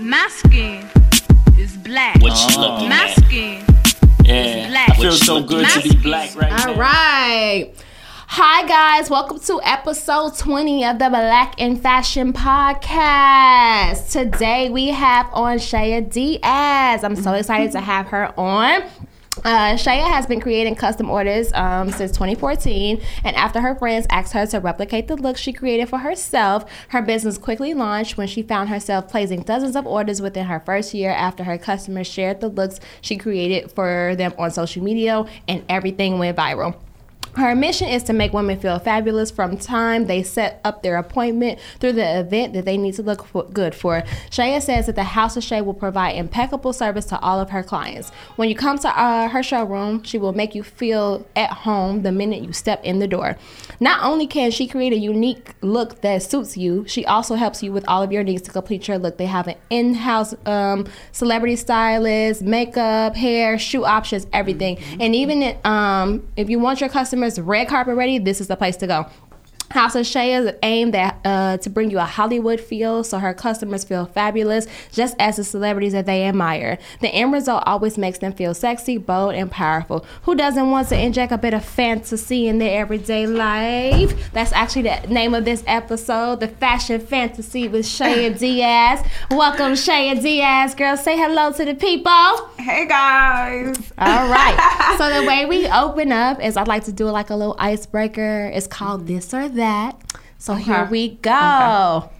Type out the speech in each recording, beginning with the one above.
My skin is black. What you looking My at? skin Yeah, black. I feel so you good to be black right All now. right. Hi, guys. Welcome to episode 20 of the Black in Fashion podcast. Today we have on Shaya Diaz. I'm so excited to have her on. Uh, Shaya has been creating custom orders um, since 2014, and after her friends asked her to replicate the look she created for herself, her business quickly launched when she found herself placing dozens of orders within her first year after her customers shared the looks she created for them on social media, and everything went viral. Her mission is to make women feel fabulous from time they set up their appointment through the event that they need to look for, good for. Shaya says that the House of Shay will provide impeccable service to all of her clients. When you come to uh, her showroom, she will make you feel at home the minute you step in the door. Not only can she create a unique look that suits you, she also helps you with all of your needs to complete your look. They have an in-house um, celebrity stylist, makeup, hair, shoe options, everything. And even um, if you want your red carpet ready, this is the place to go. House of Shay is aimed at uh, to bring you a Hollywood feel, so her customers feel fabulous, just as the celebrities that they admire. The end result always makes them feel sexy, bold, and powerful. Who doesn't want to inject a bit of fantasy in their everyday life? That's actually the name of this episode, the Fashion Fantasy with Shaya Diaz. Welcome, Shaya Diaz, girl. Say hello to the people. Hey guys. All right. so the way we open up is I'd like to do like a little icebreaker. It's called this or that. So here we go.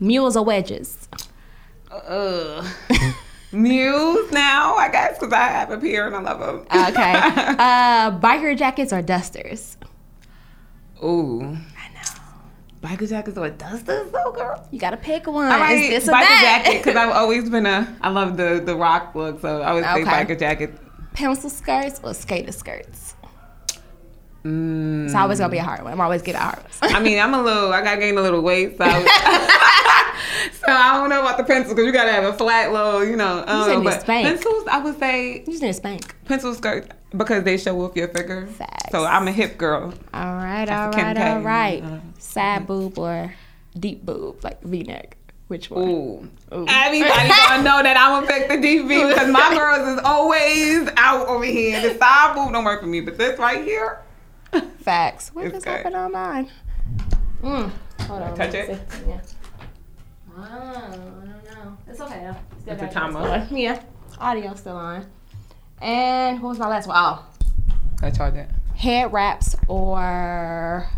Mules or wedges? Ugh. Muse now, I guess, because I have a pair and I love them. Okay. uh, biker jackets or dusters? Ooh. I know. Biker jackets or dusters, though, girl? You gotta pick one. All right, It's this biker jacket, because I've always been a, I love the, the rock look, so I say Okay. biker jacket. Pencil skirts or skater skirts? Mm. It's always gonna be a hard one. I'm always getting a hard ones. I mean, I'm a little, I got to gain a little weight, so. I would- so I don't know about the pencils because you gotta have a flat little, you know. Said know, you but spank. pencils, I would say You just need a spank. pencil skirt because they show off your figure. Facts. So I'm a hip girl. All right, all Kim right, all right. Uh, Side boob or deep boob, like V-neck. Which one? Ooh. Ooh. Everybody gonna know that I'm gonna pick the DV because my girls is always out over here. The side boob don't work for me, but this right here, Facts. What It's just good. happened on mine? Mm. Hold on. Touch it? see. Yeah. Oh, I don't know. It's okay though. Still It's a got timer. this. Yeah. Audio still on. And what was my last one? Oh, I charge it. head wraps or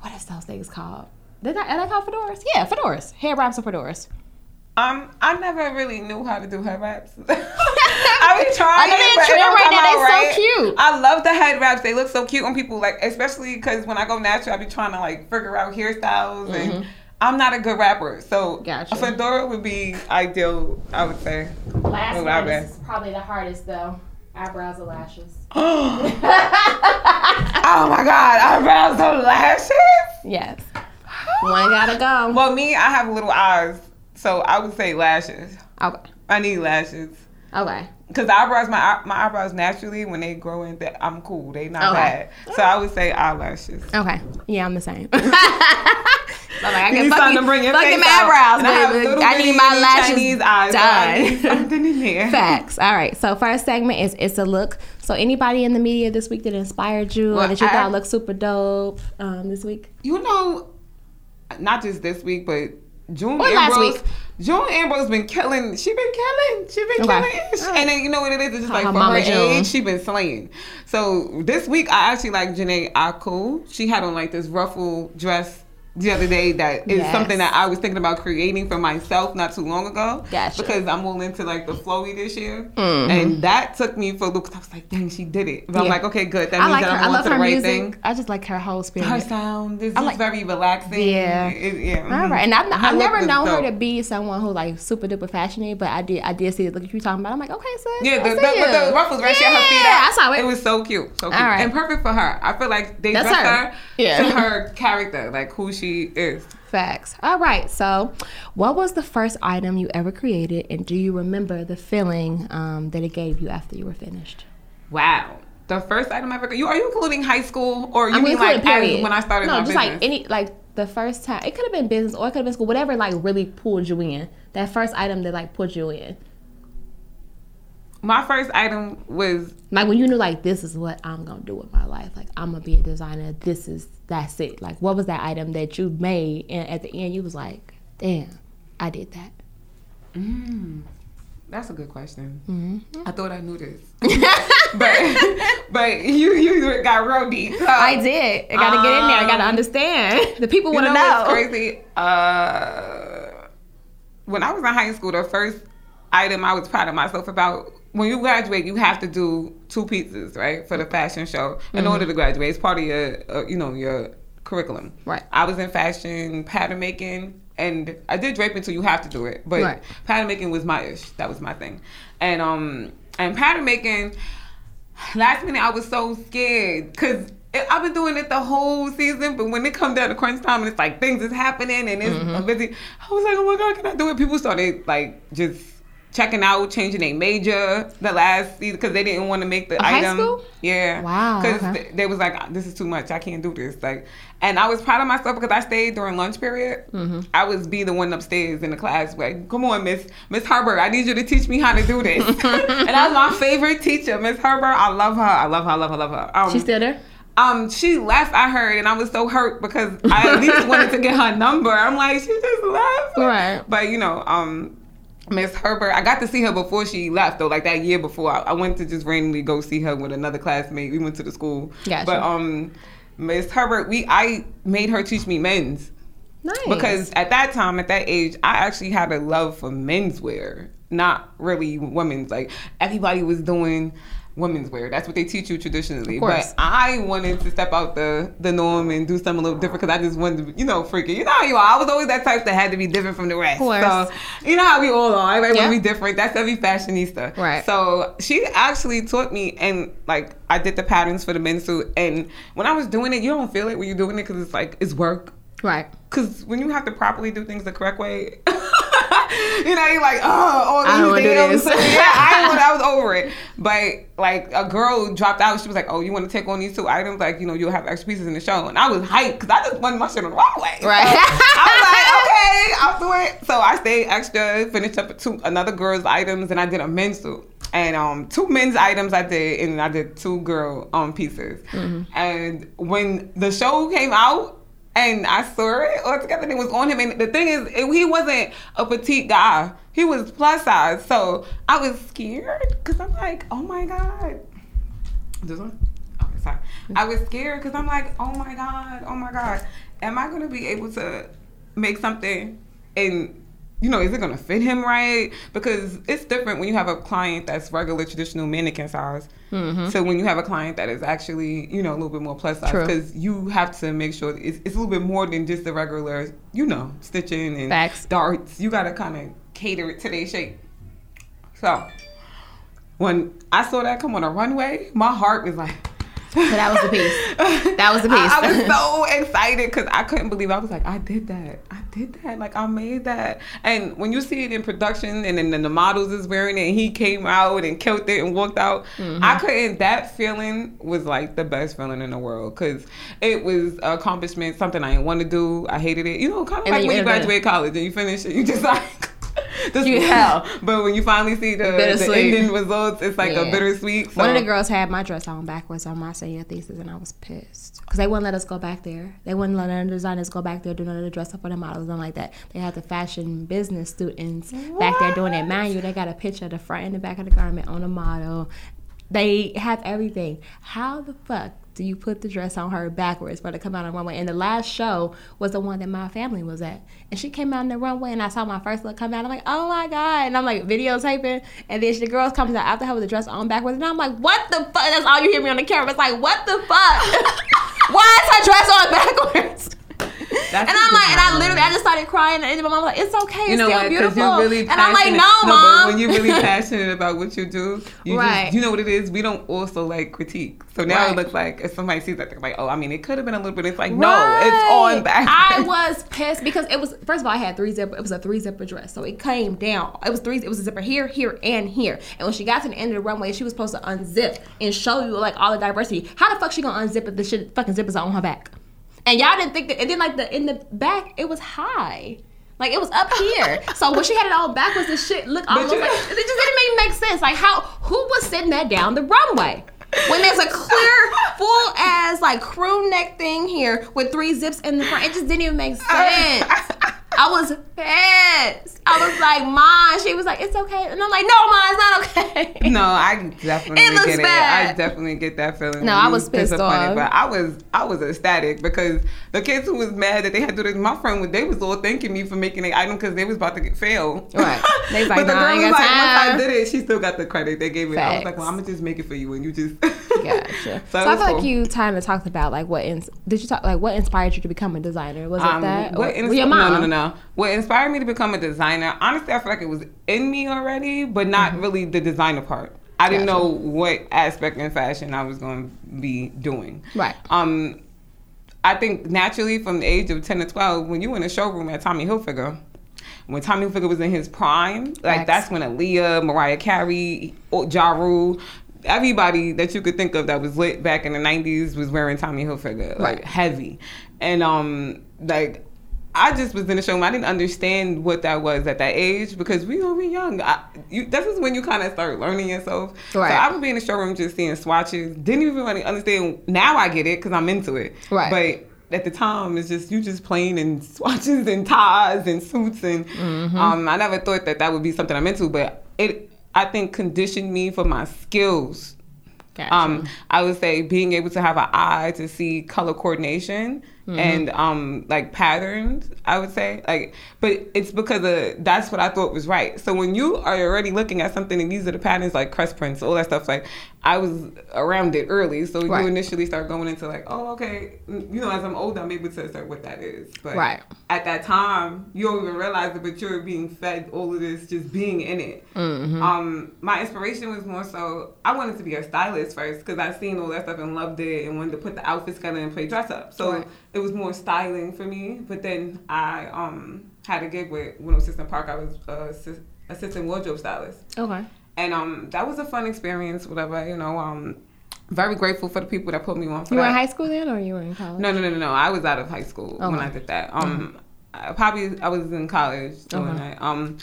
what is those things called? Did I, are they called fedoras? Yeah, fedoras. Head wraps or fedoras. Um, I never really knew how to do head wraps. I be trying. I know they're but trend right now. They out so cute. I love the head wraps. They look so cute on people. Like especially because when I go natural, I be trying to like figure out hairstyles and. I'm not a good rapper, so Mm-hmm. Gotcha. a fedora would be ideal. I would say. Last one okay. is probably the hardest though. Eyebrows or lashes. oh my god, eyebrows and lashes. Yes. One gotta go. Well, me, I have little eyes, so I would say lashes. Okay. I need lashes. Okay. Cause eyebrows, my my eyebrows naturally when they grow in, that I'm cool. They not Okay. bad. So I would say eyelashes. Okay. Yeah, I'm the same. so like, I can need fuck, something you, to bring your fuck face them eyebrows, And I need my lashes Chinese eyes. so done. something in there. Facts. All right. So first segment is it's a look. So anybody in the media this week that inspired you or that you I- thought looked super dope um, this week? You know, not just this week, but June Or last week. June Ambrose been killing. She been killing. She been Okay. killing. And then you know what it is? It's just uh-huh, like Her for Mama her age, she been slaying. So this week I actually like Jhené Aiko. She had on like this ruffle dress the other day that is Yes. something that I was thinking about creating for myself not too long ago. Gotcha. Because I'm all into like the flowy this year. Mhm. And that took me for a look. I was like, dang, she did it. But I'm like, okay, good. That I means like that her. I'm I love the her right music. thing. I just like her whole spirit. Her sound is like- very relaxing. Yeah. It- yeah. All right, and I've, I've never known her to be someone who like super duper fashionable, but I did I did see the look you talking about. I'm like, okay, sis. Yeah, I the, the, the ruffles right? She had her feet Yeah. I saw it. It was so cute, so cute, All right. and perfect for her. I feel like they That's dressed her. her, Yeah. to her character, like who she is. Facts. All right. So, what was the first item you ever created, and do you remember the feeling um, that it gave you after you were finished? Wow. The first item I ever you are you including high school or you I'm mean like period. as when I started no, my just business? like any like the first time it could have been business or it could have been school, whatever like really pulled you in. That first item that like put you in. My first item was Like when you knew like this is what I'm gonna do with my life. Like I'm gonna be a designer. This is that's it. Like what was that item that you made and at the end you was like, damn, I did that. That's a good question. Mm-hmm. I thought I knew this, but but you you got real deep. So, I did. I gotta get in there. I gotta Um, understand. The people want to know know. what's crazy? Uh, when I was in high school, the first item I was proud of myself about. When you graduate, you have to do two pieces, right, for the fashion show in order to graduate. It's part of your, uh, you know, your curriculum. Right. I was in fashion, pattern making, and I did draping too. You have to do it, but Right. pattern making was my ish. That was my thing, and um, and pattern making. Last minute, I was so scared because I've been doing it the whole season, but when it come down to crunch time and it's like things is happening and it's Mm-hmm. busy, I was like, oh my god, can I do it? People started like just checking out, changing their major the last season because they didn't want to make the high item. school? Yeah. Wow, Because okay. they was like, this is too much. I can't do this. Like, and I was proud of myself because I stayed during lunch period. Mm-hmm. I was be the one upstairs in the class like, come on, Miss Miss Herbert, I need you to teach me how to do this. and that was my favorite teacher, Miss Herbert. I love her. I love her. I love her. I love her. Um, She's still there? um, she left. I heard, and I was so hurt because I at least wanted to get her number. I'm like, she just left. Right. But you know, um, Miss Herbert, I got to see her before she left though. Like that year before, I, I went to just randomly go see her with another classmate. We went to the school. Gotcha. But um, Miss Herbert, we I made her teach me men's Nice. because at that time, at that age, I actually had a love for menswear, not really women's. Like everybody was doing women's wear. That's what they teach you traditionally. But I wanted to step out the the norm and do something a little different because I just wanted to, you know, freaking. You know how you are. I was always that type that had to be different from the rest. Of course. So you know how we all are. Everybody Yeah. want to be different. That's every fashionista. Right. So she actually taught me, and like I did the patterns for the men's suit. And when I was doing it, you don't feel it when you're doing it because it's like it's work. right. Cause when you have to properly do things the correct way, you know, you're like, oh, all I don't these do yeah, I, was- I was over it. But like a girl dropped out, she was like, oh, you want to take on these two items? Like, you know, you'll have extra pieces in the show. And I was hyped because I just wanted my shit on the wrong way. Right. So I was like, okay, I'll do it. So I stayed extra, finished up two another girl's items, and I did a men's suit. And um, two men's items I did, and I did two girl um pieces. Mm-hmm. And when the show came out, and I saw it all together, and it was on him. And the thing is, he wasn't a petite guy; he was plus size. So I was scared because I'm like, oh my god, this one. Okay, sorry. I was scared because I'm like, oh my god, oh my god, am I gonna be able to make something and you know, is it gonna fit him right? Because it's different when you have a client that's regular traditional mannequin size. Mm-hmm. So when you have a client that is actually, you know, a little bit more plus size, because you have to make sure it's, it's a little bit more than just the regular, you know, stitching and Facts. darts. You gotta kind of cater it to their shape. So when I saw that come on a runway, my heart was like. So that was the piece. That was the piece. I, I was so excited because I couldn't believe. It. I was like, I did that. I did that. Like I made that. And when you see it in production, and then the models is wearing it, and he came out and killed it and walked out, Mm-hmm. I couldn't. That feeling was like the best feeling in the world because it was an accomplishment, something I didn't want to do. I hated it. You know, kind of And like when you graduate college and you finish it, you just like. This You- is hell, but when you finally see the, the ending results, it's like Yeah. a bittersweet. One of the girls had my dress on backwards on my senior thesis, and I was pissed because they wouldn't let us go back there. They wouldn't let other designers go back there do none of the dress up for the models, nothing like that. They had the fashion business students back there doing it. Mind you, they got a picture of the front and the back of the garment on the model. They have everything. How the fuck do you put the dress on her backwards for her to come out on the runway? And the last show was the one that my family was at. And she came out on the runway and I saw my first look come out. I'm like, oh my God. And I'm like videotaping. And then she, the girls comes out after her with the dress on backwards. And I'm like, what the fuck? That's all you hear me on the camera. It's like, what the fuck? Why is her dress on backwards? That's and I'm like, and I literally, I just started crying. And my mom was like, it's okay. It's You know still what? Beautiful. you're really and I'm like, no, but mom. when you're really passionate about what you do, you Right. just, you know what it is. We don't also like critique. So now Right. it looks like if somebody sees that, they're like, oh, I mean, it could have been a little bit. It's like, no, it's on back. I was pissed because it was first of all I had three zipper. It was a three zipper dress, so it came down. It was three. It was a zipper here, here, and here. And when she got to the end of the runway, she was supposed to unzip and show you like all the diversity. How the fuck she gonna unzip if the shit fucking zippers are on her back? And y'all didn't think that. And then like the in the back, it was high. Like it was up here. so when she had it all backwards, the shit looked almost like it just didn't make, make sense. Like how who was sitting that down the runway? When there's a clear, full ass like crew neck thing here with three zips in the front, it just didn't even make sense. I was pissed. I was like, "Mom," she was like, "It's okay," and I'm like, "No, Mom, it's not okay." No, I definitely It looks get it. bad. I definitely get that feeling. No, I was pissed disappointed, off. But I was I was ecstatic because the kids who was mad that they had to do this, my friend was they was all thanking me for making the item because they was about to get failed. Right. They was like, but the "Nah, girl was like, once I did it, she still got the credit. They gave it. I was like, well, I'm gonna just make it for you, and you just. Gotcha. So, So, I feel like you time to talk about like what ins- did you talk like what inspired you to become a designer? Was it Um, that? what or, ins- your no, mom? no, no, no. What inspired me to become a designer? Honestly, I feel like it was in me already, but not really the designer part. I didn't Mm-hmm. Know what aspect in fashion I was going to be doing. Right. Um, I think naturally from the age of ten to twelve, when you were in a showroom at Tommy Hilfiger, when Tommy Hilfiger was in his prime, like that's when Aaliyah, Mariah Carey, Ja Rule, everybody that you could think of that was lit back in the '90s was wearing Tommy Hilfiger, like Right. heavy, and um, like. I just was in the showroom. I didn't understand what that was at that age because we were young. I, you, this is when you kind of start learning yourself. Right. So I would be in the showroom just seeing swatches. Didn't even really understand. Now I get it because I'm into it. Right. But at the time, it's just you just playing in swatches and ties and suits and Mm-hmm. um, I never thought that that would be something I'm into. But it, I think, conditioned me for my skills. Gotcha. Um, I would say being able to have an eye to see color coordination Mm-hmm. and um, like patterns. I would say like, but it's because of that's what I thought was right. So when you are already looking at something and these are the patterns like crest prints, all that stuff. Like I was around it early, so Right. you initially start going into like, oh okay, you know, as I'm older, I'm able to assert what that is. But Right. at that time, you don't even realize it, but you're being fed all of this just being in it. Mm-hmm. Um, my inspiration was more so I wanted to be a stylist first because I seen all that stuff and loved it and wanted to put the outfits together and play dress up. So Right. it was more styling for me. But then I um had a gig with when I was Assistant Park. I was uh, assi- assistant wardrobe stylist okay. and um that was a fun experience. Whatever you know. Um, very grateful for the people that put me on for You were that. in high school then, or you were in college? No, no, no, no, no. I was out of high school when I did that. Um, I probably I was in college doing Okay. that. Um,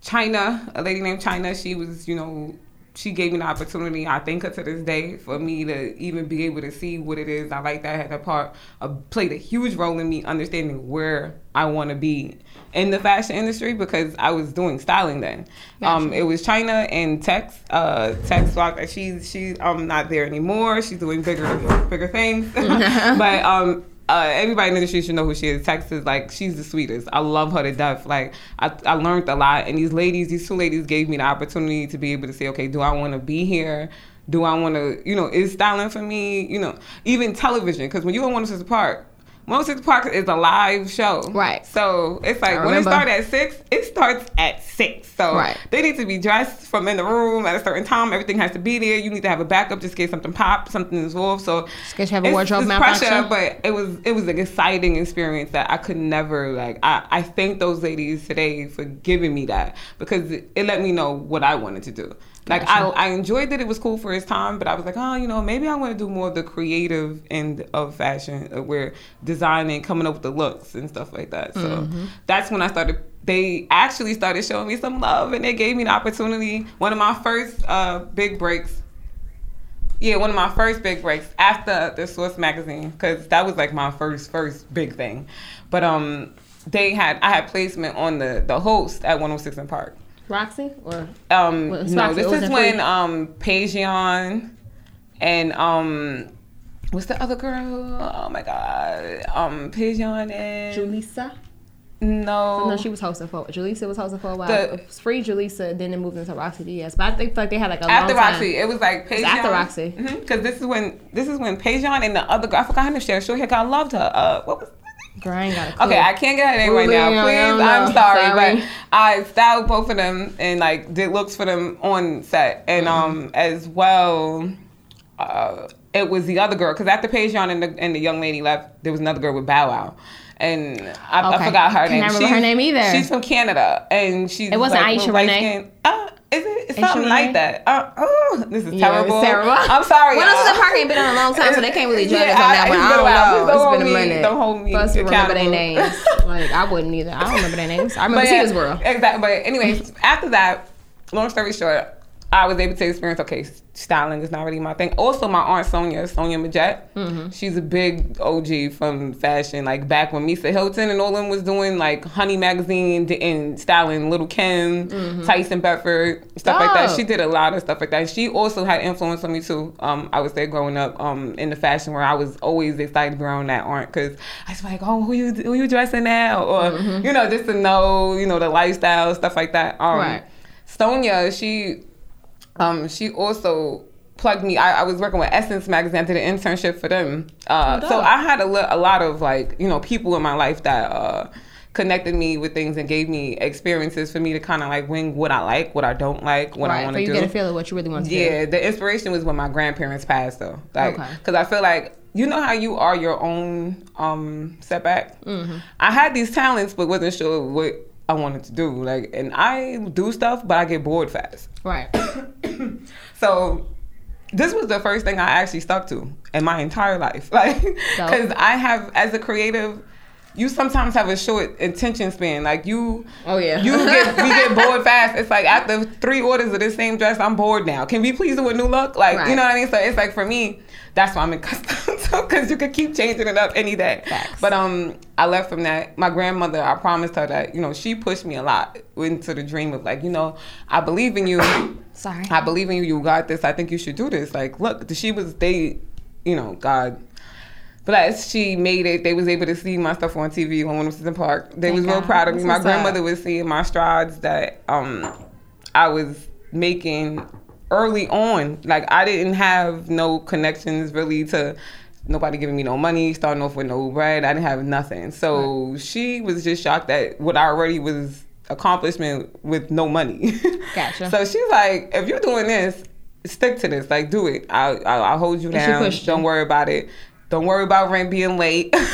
China, a lady named China, she was, you know, she gave me the opportunity. I thank her to this day for me to even be able to see what it is I like. That had a part, uh, played a huge role in me understanding where I want to be in the fashion industry because I was doing styling then. Um, it was China and Tex, uh, Tex Rock. She's she's um not there anymore. She's doing bigger bigger things, but um uh, everybody in the industry should know who she is. Tex is like she's the sweetest. I love her to death. Like I, I learned a lot, and these ladies, these two ladies, gave me the opportunity to be able to say, okay, do I want to be here? Do I want to, you know, is styling for me? You know, even television, because when you to 106 & Park. 106 & Park is a live show, Right. So it's like when it starts at six, it starts at six. So Right. they need to be dressed from in the room at a certain time. Everything has to be there. You need to have a backup just in case something pops, something is off. So Just in case you have a it's- wardrobe it's malfunction. pressure, but it was it was an exciting experience that I could never like. I, I thank those ladies today for giving me that because it, it let me know what I wanted to do. Like I, I enjoyed that it was cool for its time, but I was like, oh, you know, maybe I want to do more of the creative end of fashion, uh, where designing, coming up with the looks and stuff like that. So Mm-hmm. that's when I started. They actually started showing me some love, and they gave me the opportunity. One of my first uh, big breaks yeah, one of my first big breaks after the Source magazine, because that was like my first first big thing. But um, they had I had placement on the the host at 106 & Park. Rocsi or Um, Well, no, Rocsi, this is when um Paigion and um what's the other girl? Oh my god, um Paigion and Julissa? no, No, she was hosting for Julissa was hosting for a while. The- it was free Julissa, then it moved into Rocsi Diaz. But I think like they had like a after long time. Rocsi, it was like Paigion. after Rocsi. because this is when this is when Paigion and the other girl. I forgot her name. She had short hair. I loved her. Uh, what was? Girl, I got a clue. Okay, I can't get her name right now. Please, I'm sorry, Sorry. but I styled both of them and like did looks for them on set, and Mm-hmm. um as well. Uh, it was the other girl because after Paigion and the and the young lady left, there was another girl with Bow Wow, and I, I forgot her Can't name. remember her name either. She's from Canada, and she's It wasn't like, Aisha Renee? Uh, is it? It's something Instrument? like that. Uh, oh, this is Yeah, terrible. terrible. I'm sorry. Well, y'all. Wilson Park ain't been on a long time, so they can't really judge Yeah, us on that I- one. I don't know. Don't It's hold been a me- minute. don't hold me Plus, remember their names. like I wouldn't either. I don't remember their names. I remember But yeah, World. Exactly. But anyways, after that, long story short, I was able to experience. Okay, styling is not really my thing. Also, my aunt Sonia, Sonia Majette, Mm-hmm. she's a big OG from fashion. Like back when Misa Hylton and all them was doing like Honey magazine and styling Lil' Kim, Tyson Beckford, stuff like that. Mm-hmm. Oh. She did a lot of stuff like that. She also had influence on me too. Um, I would say growing up um in the fashion where I was always excited to be around that aunt because I was like, oh, who you who you dressing now, or you know, just to know you know the lifestyle stuff like that. Um, Mm-hmm. Right. Sonia, she um she also plugged me. I, I was working with Essence magazine, I did an internship for them. Uh, Oh, so. I had a, a lot of like you know people in my life that uh, connected me with things and gave me experiences for me to kind of like wing what I like, what I don't like, what I want to do. you get a feel of what you really want to do. Yeah, the inspiration was when my grandparents passed though. Like, Okay. cause I feel like you know how you are your own um setback. Mm-hmm. I had these talents, but wasn't sure what I wanted to do. Like, and I do stuff, but I get bored fast. Right. So this was the first thing I actually stuck to in my entire life. Like, because I have, as a creative, you sometimes have a short attention span. Like you, Oh, yeah. you get we get bored fast. It's like after three orders of the same dress, I'm bored now. Can we please do a new look? Like Right. you know what I mean? So it's like for me, that's why I'm accustomed to because you could keep changing it up any day. Facts. But um, I left from that. My grandmother, I promised her that you know she pushed me a lot into the dream of like you know I believe in you. Sorry. I believe in you. You got this. I think you should do this. Like, look, she was they, you know, God bless. She made it. They was able to see my stuff on TV on the Park. They Thank was real proud of me. My grandmother up. was seeing my strides that um I was making early on. Like I didn't have no connections really to nobody giving me no money, starting off with no bread. I didn't have nothing. So she was just shocked at what I already was accomplishment with no money. Gotcha. so she's like, if you're doing this, stick to this. Like, do it. I'll, I'll, I'll hold you And down. pushed you. Don't worry about it. Don't worry about rent being late.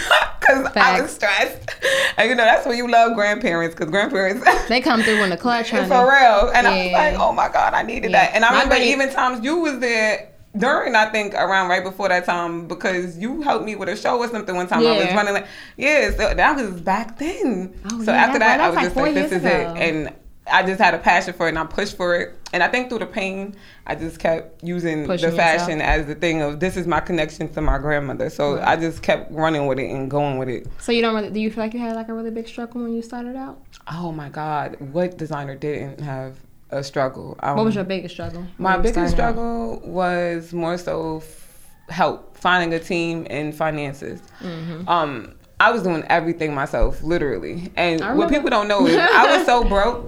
Because I was stressed. And you know, that's when you love grandparents. Because grandparents, They come through in the clutch, honey. for real. And I was like, oh my God, I needed Yeah. that. And I My remember buddy- even times you was there during, I think, around right before that time because you helped me with a show or something one time. I was running like, yeah, so that was back then. Oh, so yeah, after that- that, I was like just like, this years is it. And I just had a passion for it and I pushed for it. And I think through the pain, I just kept using Pushing the yourself. fashion as the thing of this is my connection to my grandmother. So I just kept running with it and going with it. So you don't really? Do you feel like you had like a really big struggle when you started out? Oh my God, what designer didn't have a struggle? Um, What was your biggest struggle? my biggest starting out? struggle was more so f- help finding a team and finances. Mm-hmm. Um, I was doing everything myself, literally. And what people don't know is I was so broke.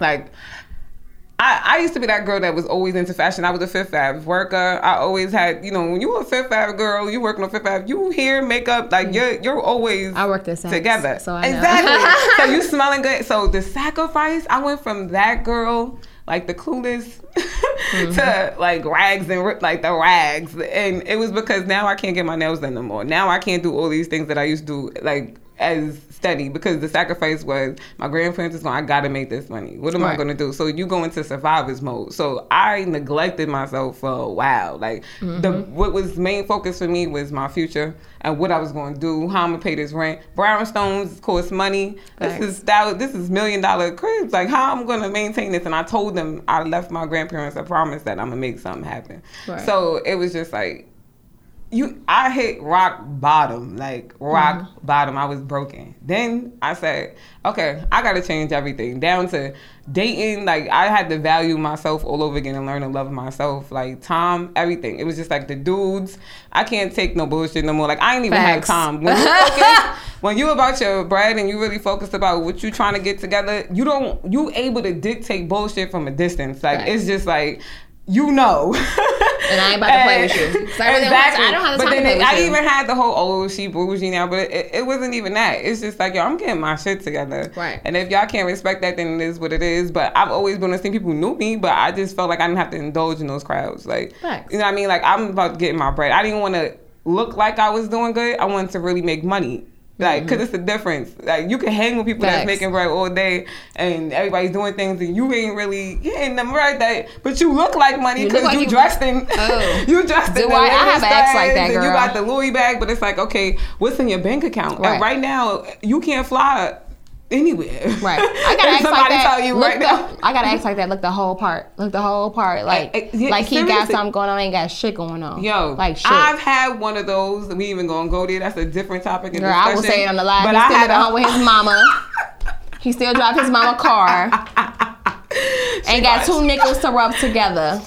Like, I, I used to be that girl that was always into fashion. I was a Fifth Ave worker. I always had, you know, when you were a Fifth Ave girl, you working on Fifth Ave, you hair, makeup, like you're you're always Mm. I worked at Saks, together. so I know. exactly. so you smelling good. So the sacrifice, I went from that girl, like the clueless, Mm-hmm. to like rags and like the rags, and it was because now I can't get my nails done no more. Now I can't do all these things that I used to do, like as steady because the sacrifice was my grandparents is going. I got to make this money. What am I going to do? So you go into survivor's mode. So I neglected myself for a while. Like the Mm-hmm. what was main focus for me was my future and what I was going to do, how I'm gonna pay this rent. Brownstones cost money. Facts. This is that, this is million dollar cribs. Like how I'm gonna maintain this? And I told them I left my grandparents a promise that I'm gonna make something happen. Right. So it was just like you I hit rock bottom, like rock Mm-hmm. bottom. I was broken. Then I said, okay, I gotta change everything down to dating. Like I had to value myself all over again and learn to love myself. Like Tom, everything. It was just like the dudes. I can't take no bullshit no more. Like I ain't even Facts. have time. When you focus, when you about your bread and you really focused about what you trying to get together, you don't you able to dictate bullshit from a distance. Like Facts. it's just like you know. And I ain't about to play with you. 'Cause I really don't have- I don't have the but time to then play it- with I you. even had the whole oh she bougie now, but it, it wasn't even that. It's just like yo, I'm getting my shit together. Right. And if y'all can't respect that, then it is what it is. But I've always been the same People knew me, but I just felt like I didn't have to indulge in those crowds. Like Facts. you know what I mean? Like I'm about getting my bread. I didn't want to look like I was doing good. I wanted to really make money. Like, mm-hmm. cause it's a difference. Like, you can hang with people that's making bread all day, and everybody's doing things, and you ain't really getting them right. That, but you look like money You because like you, you- dressed in. Oh. you dressed Do in. the I? I have ex like that, girl. You got the Louis bag, but it's like, okay, what's in your bank account? Right. And right now, you can't fly anywhere. Right. I gotta act like somebody that. tell you look right the, now. I gotta act like that. Look the whole part. Look the whole part. Like, Eh, eh, yeah, like he got something going on. Ain't got shit going on. Yo, like shit. I've had one of those. We even gonna go there. That's a different topic. In Girl, I will say it on the live. But He I still had a- home with his mama. he still drive his mama car and got two nickels to rub together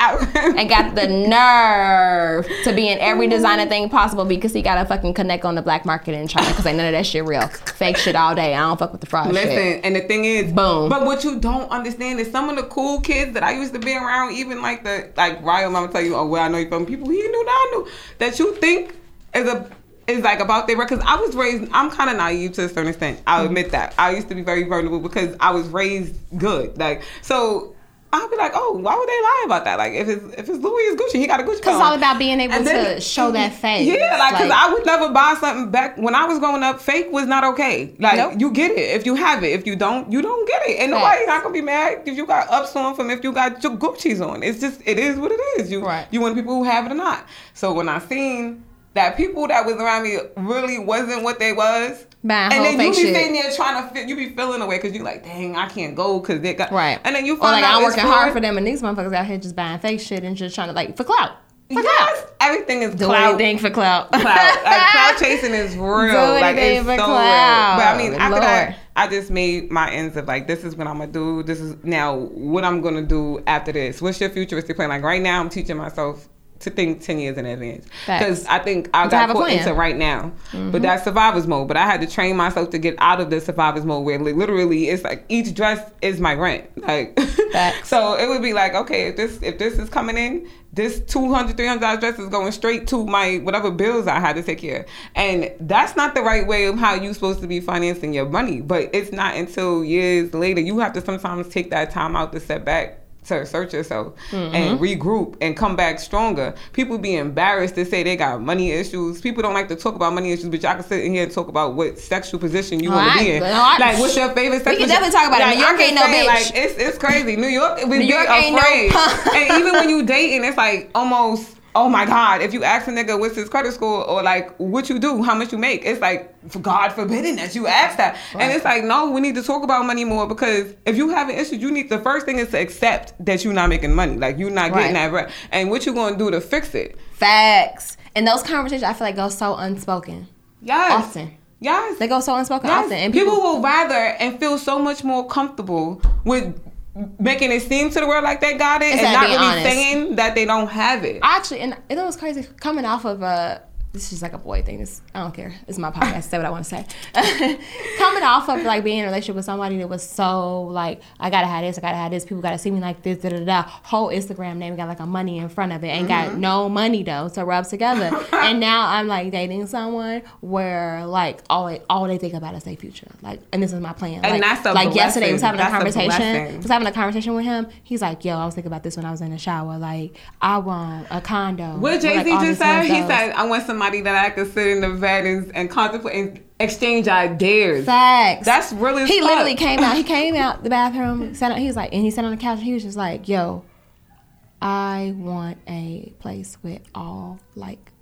and got the nerve to be in every oh designer thing possible because he got a fucking connect on the black market in China because ain't none of that shit real. Fake shit all day. I don't fuck with the fraud Listen, shit. and the thing is, Boom. But what you don't understand is some of the cool kids that I used to be around, even like the like Ryan, Mama tell you, oh well, I know you from people he knew that I knew that you think is a is like about their because I was raised. I'm kind of naive to a certain extent. I'll mm. admit that. I used to be very vulnerable because I was raised good. Like so. I'll be like, oh, why would they lie about that? Like, if it's if it's Louis, it's Gucci. He got a Gucci. Because it's all about being able then- to show that face. Yeah, like because I would never buy something back when I was growing up. Fake was not okay. Like Nope. you get it if you have it. If you don't, you don't get it. And Facts. nobody's not gonna be mad if you got ups on from if you got your Gucci's on. It's just it is what it is. You Right. you want people who have it or not. So when I seen that people that was around me really wasn't what they was. And then you be shit. sitting there trying to fit, you be feeling away because you like, dang, I can't go because they got Right. And then you or find like out I'm working hard for them and these motherfuckers out here just buying fake shit and just trying to like for clout. For Yes, everything is Do clout. anything for clout. clout. Like clout chasing is real. Do like it's so clout. real. But I mean, after Lord. that, I just made my ends of like, this is what I'm gonna do. This is now what I'm gonna do after this. What's your futuristic plan? Like right now, I'm teaching myself to think 10 years in advance. Because i think i got put. Mm-hmm. into right now. But that's survivor's mode. But i had to train myself to get out of the survivor's mode where li- literally it's like each dress is my rent. Like so it would be like okay if this if this is coming in this 200 300 dollars dress is going straight to my whatever bills i had to take care of. and that's not the right way of how you're supposed to be financing your money. But it's not until years later you have to sometimes take that time out to step back to search yourself and mm-hmm. regroup and come back stronger. People be embarrassed to say they got money issues. People don't like to talk about money issues, but y'all can sit in here and talk about what sexual position you want to be in. no, I- like, what's your favorite sex We can definitely talk about it. New York ain't no bitch. Like, it's, it's crazy. New York, we New be York ain't no afraid. punk. and even when you dating, it's like almost, oh my God, if you ask a nigga what's his credit score or like what you do, how much you make, it's like, for God forbidding that you ask that. And it's like, no, we need to talk about money more because if you have an issue, you need, the first thing is to accept that you're not making money. Like, you're not getting Right. that right. And what you going to do to fix it? Facts. And those conversations I feel like go so unspoken. Yes. Often. Yes. They go so unspoken Yes. often. And people, people, will rather and feel so much more comfortable with making it seem to the world like they got it Instead and not really honest. saying that they don't have it. actually and it was crazy coming off of uh this is like a boy thing. This I don't care. It's my podcast. say what I want to say. Coming off of like being in a relationship with somebody that was so like I gotta have this, I gotta have this. People gotta see me like this. Da da da. Whole Instagram name got like a money in front of it. Ain't got Mm-hmm. no money though to rub together. and now I'm like dating someone where like all they, all they think about is their future. Like and this is my plan. And like, that's a like yesterday was having a That's a conversation. blessing. was having a conversation with him. He's like, "Yo, I was thinking about this when I was in the shower. Like, I want a condo." What Jay Z all just said, he said, "I want somebody that I could sit in the bed and, and contemplate and exchange ideas." Facts. That's really He literally came out. He came out the bathroom. Sat. He was like, and he sat on the couch. and He was just like, "Yo, I want a place with all like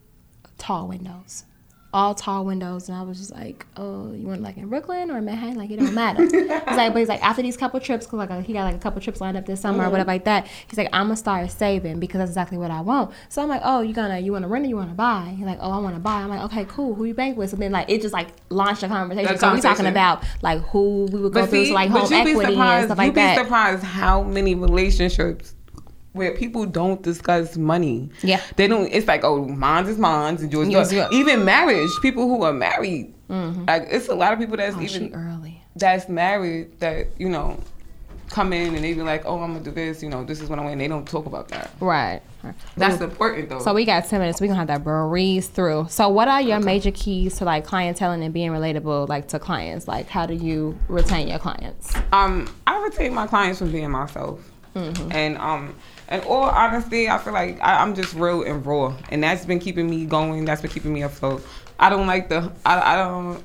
tall windows." All tall windows, and I was just like, "Oh, you want like in Brooklyn or Manhattan? Like it don't matter." he's like, but he's like, after these couple trips, cause like he got like a couple trips lined up this summer Mm-hmm. or whatever like that. He's like, I'm gonna start saving because that's exactly what I want. So I'm like, oh, you gonna you want to rent or you want to buy? He's like, oh, I want to buy. I'm like, okay, cool. Who you bank with? So then like it just like launched a conversation. So we talking about like who we would go But through, see, so like home equity and stuff like that. you'd be surprised how many relationships where people don't discuss money. Yeah. they don't. It's like, oh, mine is mine and yours. is Yours yours. is yours. Even marriage, people who are married, like it's a lot of people that's oh, even early. that's married that you know come in and they be like, oh, I'm gonna do this. You know, this is what I want. And they don't talk about that. Right. right. That's important though. So we got ten minutes. We're gonna have that breeze through. So what are your major keys to like clienteling and being relatable like to clients? Like how do you retain your clients? um, I retain my clients from being myself. And um, in all honesty, I feel like I, I'm just real and raw, and that's been keeping me going. That's been keeping me afloat. I don't like the. I, I don't.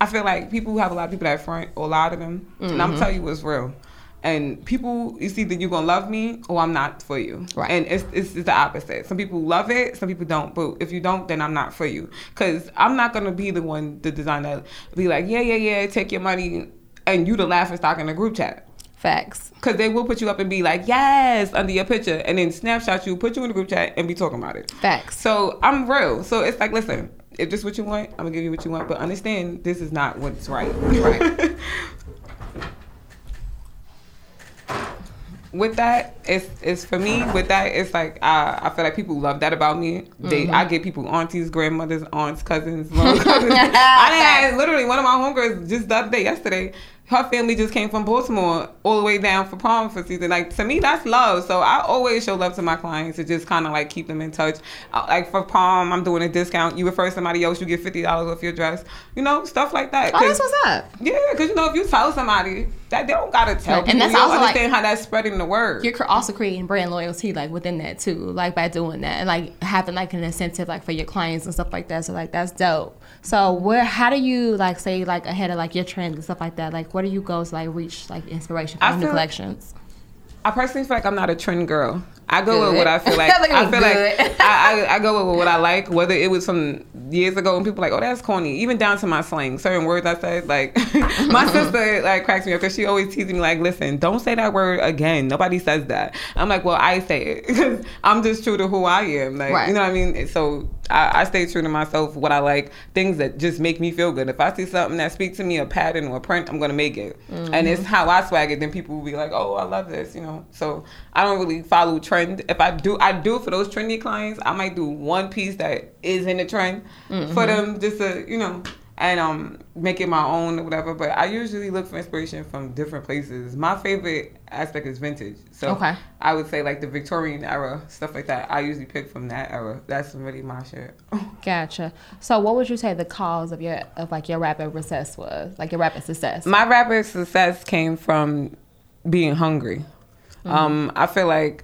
I feel like people who have a lot of people that front, or a lot of them, and I'm mm-hmm. telling you what's real. And people, it's either you're gonna love me or I'm not for you. Right. And it's, it's it's the opposite. Some people love it, some people don't. But if you don't, then I'm not for you. Cause I'm not gonna be the one, the designer, be like, yeah, yeah, yeah, take your money, and you the laughing stock in the group chat. Facts. Cause they will put you up and be like, yes, under your picture, and then snapshot you, put you in the group chat, and be talking about it. Facts. So I'm real. So it's like, listen, if this is what you want, I'm gonna give you what you want, but understand this is not what's right. Right. with that, it's it's for me. With that, it's like I, I feel like people love that about me. They Mm-hmm. I get people aunties, grandmothers, aunts, cousins, long cousins. I literally one of my homegirls just the other day, yesterday. Her family just came from Baltimore all the way down for prom for season. Like to me, that's love. So I always show love to my clients to just kind of like keep them in touch. Uh, Like for prom, I'm doing a discount. You refer somebody else, you get fifty dollars off your dress. You know, stuff like that. Oh, that's what's up. yeah, because you know if you tell somebody that they don't gotta tell Right, people, and that's you also, like- understand how that's spreading the word. You're also creating brand loyalty like within that too, like by doing that and like having like an incentive like for your clients and stuff like that. So like that's dope. So where how do you like say like ahead of like your trends and stuff like that? Like what do you go to like reach like inspiration for I new feel- collections? I personally feel like I'm not a trend girl. I go Good. with what I feel like. I feel good. like I, I, I go with what I like, whether it was from years ago and people like, oh, that's corny. Even down to my slang, certain words I said. Like my sister like cracks me up because she always teases me like, listen, don't say that word again. Nobody says that. I'm like, well, I say it because I'm just true to who I am. Like Right. you know what I mean. So I, I stay true to myself. What I like, things that just make me feel good. If I see something that speaks to me, a pattern or a print, I'm gonna make it. And it's how I swag it. Then people will be like, oh, I love this. You know. So I don't really follow trend. If I do, I do for those trendy clients. I might do one piece that is in the trend for them, just to you know. And um, make it my own or whatever. But I usually look for inspiration from different places. My favorite aspect is vintage. So Okay. I would say like the Victorian era, stuff like that. I usually pick from that era. That's really my shit. Gotcha. So what would you say the cause of your of like your rapid success was? Like your rapid success? my rapid success came from being hungry. Um, I feel like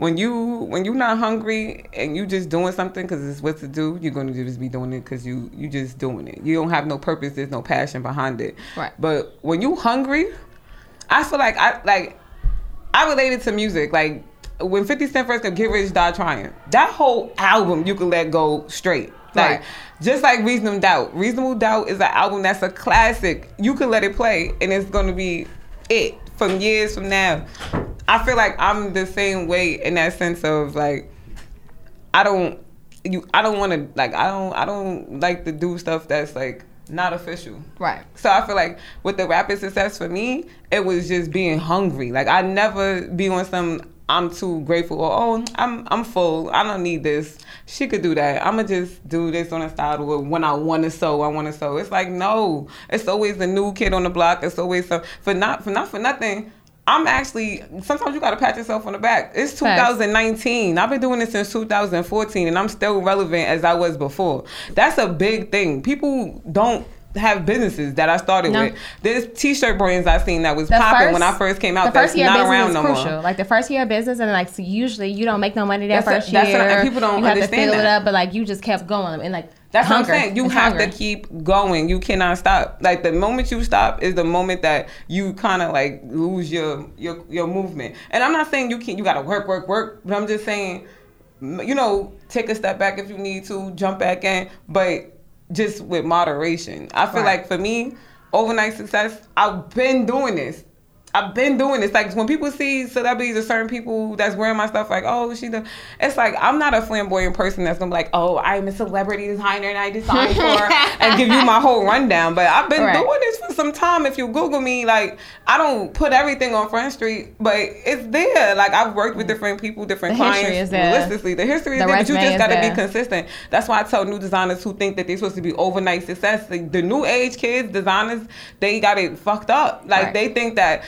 when you when you're not hungry and you just doing something because it's what to do, you're gonna just be doing it because you you just doing it. You don't have no purpose. There's no passion behind it. Right. But when you hungry, I feel like I like I related to music like. When 50 Cent first got Get Rich, Die Trying, that whole album you can let go straight. Like, Right. just like Reasonable Doubt. Reasonable Doubt is an album that's a classic. You can let it play and it's gonna be it from years from now. I feel like I'm the same way in that sense of like I don't you I don't wanna like I don't I don't like to do stuff that's like not official. right. So I feel like with the rapid success for me, it was just being hungry. Like I never be on some I'm too grateful or oh I'm I'm full. I don't need this. She could do that. I'ma just do this on a style where when I want to sew, I want to sew. It's like no. It's always the new kid on the block. It's always some for not for not for nothing. I'm actually sometimes you gotta pat yourself on the back. It's Facts. 2019. I've been doing this since 2014 and I'm still relevant as I was before. That's a big thing. People don't have businesses that I started No. with. There's t-shirt brands I seen that was The popping first- when I first came out. The that's first year not business around no crucial. more. Like the first year of business, and like so usually you don't make no money that That's- first that's year. what I- and people don't you have to understand fill it that. up, but like you just kept going and like That's hunger. what I'm saying. You It's have hunger. to keep going. You cannot stop. Like the moment you stop is the moment that you kind of like lose your your your movement. And I'm not saying you can't. you got to work work work, but I'm just saying you know, take a step back if you need to, jump back in, but just with moderation. I feel Right. like for me, overnight success, I've been doing this. I've been doing this. Like when people see celebrities or certain people that's wearing my stuff, like, oh, she done. It's like I'm not a flamboyant person that's gonna be like, oh, I'm a celebrity designer and I design for her and give you my whole rundown. But I've been Right. doing this for some time. If you Google me, like I don't put everything on Front Street, but it's there. Like I've worked with different people, different The history clients. is there. Realistically, the history is The there, but you just gotta there. be consistent. That's why I tell new designers who think that they're supposed to be overnight success. The, the new age kids, designers, they got it fucked up. Like Right. they think that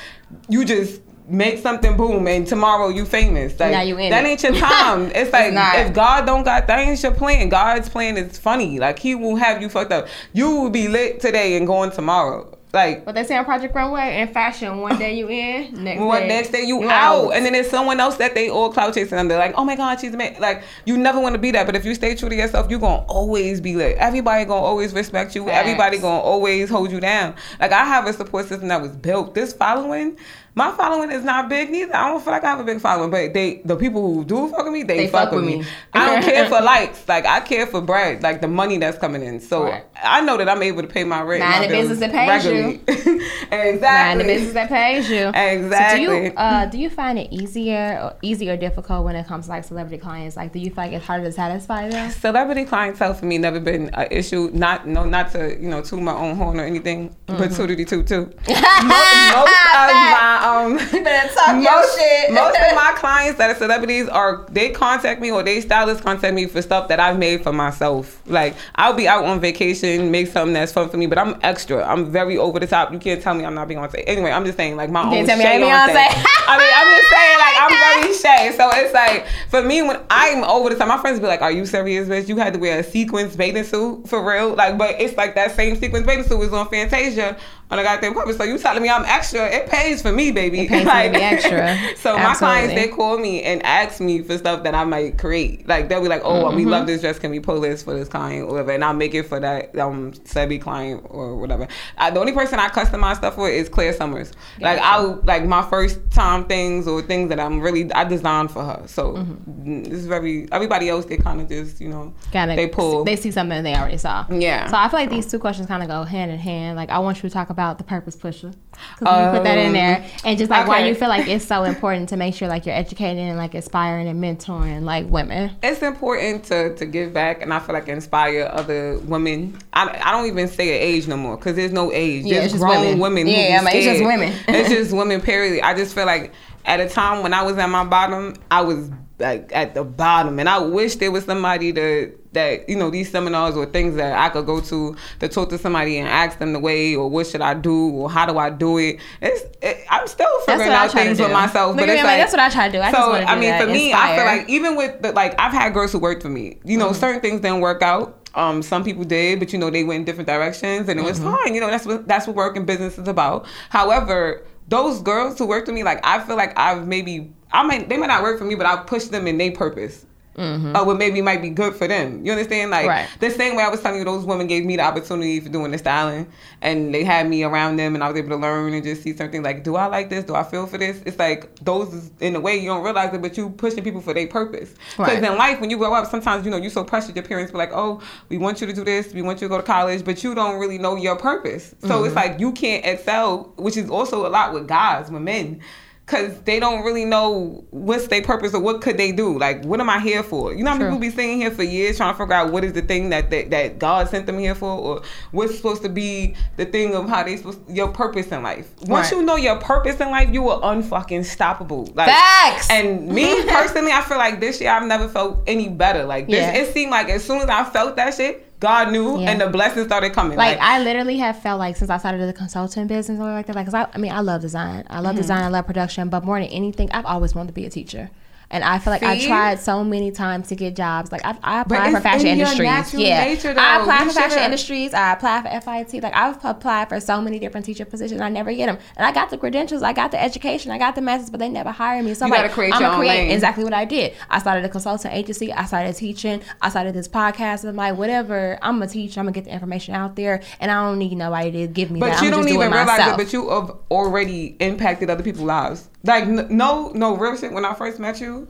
you just make something boom and tomorrow you famous. Like Now you in that it. ain't your time. It's like not. if God don't got that ain't your plan. God's plan is funny. Like he will have you fucked up. You will be lit today and going tomorrow. Like But they say on Project Runway and fashion, one day you in, next one day next day you, out. and then there's someone else that they all clout chasing and they're like, oh my god, she's amazing. Like you never want to be that, but if you stay true to yourself, you're gonna always be lit. Everybody gonna always respect you. Facts. Everybody gonna always hold you down. Like I have a support system that was built. This following. My following is not big neither. I don't feel like I have a big following, but they the people who do fuck with me, they, They fuck, fuck with me. me. I don't care for likes. Like I care for bread, like the money that's coming in. So Right. I know that I'm able to pay my rent. Mind the business that pays you. exactly. Mind the business that pays you. Exactly. So do you uh, do you find it easier or easy or difficult when it comes to like celebrity clients? Like, do you feel like it's harder to satisfy them? Celebrity clientele for me never been an issue. Not no, not to you know toot my own horn or anything, but Mm-hmm. tootity toot toot. most, most of my um, most, most of my clients that are celebrities are they contact me or they stylists contact me for stuff that I've made for myself. Like I'll be out on vacation, make something that's fun for me, but I'm extra. I'm very over the top. You can't tell me I'm not Beyonce. Anyway, I'm just saying like my own. can't tell me I'm Beyonce. I mean, I'm just saying like I'm very Shay. So it's like for me when I'm over the top, my friends be like, "Are you serious, bitch? You had to wear a sequence bathing suit for real?" Like, but it's like that same sequence bathing suit was on Fantasia on a goddamn cover. So you telling me I'm extra? It pays for me, baby. It pays to be extra. so my clients they call me and ask me for stuff that I might create. Like they'll be like, "Oh, Mm-hmm. we love this dress. Can we pull this for this client or whatever?" And I'll make it for that um Sebi client or whatever. I, the only person I customize stuff for is Claire Summers. Like I'll like my first time things or things that I'm really I designed for her. So Mm-hmm. it's very everybody else they kind of just you know Kinda, they pull. They see something they already saw. Yeah. So I feel like these two questions kind of go hand in hand. Like I want you to talk about the purpose pusher. 'Cause you put that in Um, there, and just like why okay. you feel like it's so important to make sure like you're educating and like inspiring and mentoring like women. it's important to, to give back and I feel like inspire other women. I, I don't even say an age no more because there's no age. Yeah, there's it's just grown women. women. Yeah, I mean, it's just women. it's just women. Period. I just feel like at a time when I was at my bottom, I was like at the bottom, and I wish there was somebody to that you know these seminars or things that I could go to to talk to somebody and ask them the way or what should I do or how do I do it. It's it, I'm still figuring out things with myself, Look but at me, it's like that's what I try to do. I so do I mean, that, for me, I feel like even with the, like I've had girls who worked for me. You know, certain things didn't work out. Um, some people did, but you know they went in different directions, and it was fine. You know, that's what that's what work and business is about. However, those girls who worked with me, like I feel like I've maybe I might they might not work for me, but I pushed them in their purpose. Or what maybe might be good for them. You understand? Like Right. the same way I was telling you, those women gave me the opportunity for doing the styling, and they had me around them, and I was able to learn and just see something like, do I like this? Do I feel for this? It's like those is in a way you don't realize it, but you pushing people for their purpose. Because Right. in life, when you grow up, sometimes you know you so pressured. Your parents be like, oh, we want you to do this, we want you to go to college, but you don't really know your purpose. So Mm-hmm. it's like you can't excel, which is also a lot with guys, with men. Cause they don't really know what's their purpose or what could they do. Like, what am I here for? You know, True. people be sitting here for years trying to figure out what is the thing that that, that God sent them here for, or what's supposed to be the thing of how they supposed your purpose in life. Once Right. you know your purpose in life, you are unfucking stoppable. Like, Facts. And me personally, I feel like this year I've never felt any better. Like this, Yeah. it seemed like as soon as I felt that shit, God knew, Yeah. and the blessings started coming. Like I literally have felt like since I started the consulting business or like that, like, cause I, I mean I love design, I Mm-hmm. love design, I love production, but more than anything, I've always wanted to be a teacher. And I feel like I tried so many times to get jobs. Like I, I applied for fashion in industries. Yeah, nature. I applied You for fashion industries. I applied for FIT. Like I've applied for so many different teacher positions. I never get them. And I got the credentials, I got the education, I got the masters, but they never hire me. So I'm like, create I'm your gonna own create lane. exactly what I did. I started a consulting agency. I started teaching. I started this podcast. I'm like, whatever. I'm gonna teach. I'm gonna get the information out there, and I don't need nobody to give me But that. you I'm don't even realize it. But you have already impacted other people's lives. Like no, no real shit. When I first met you,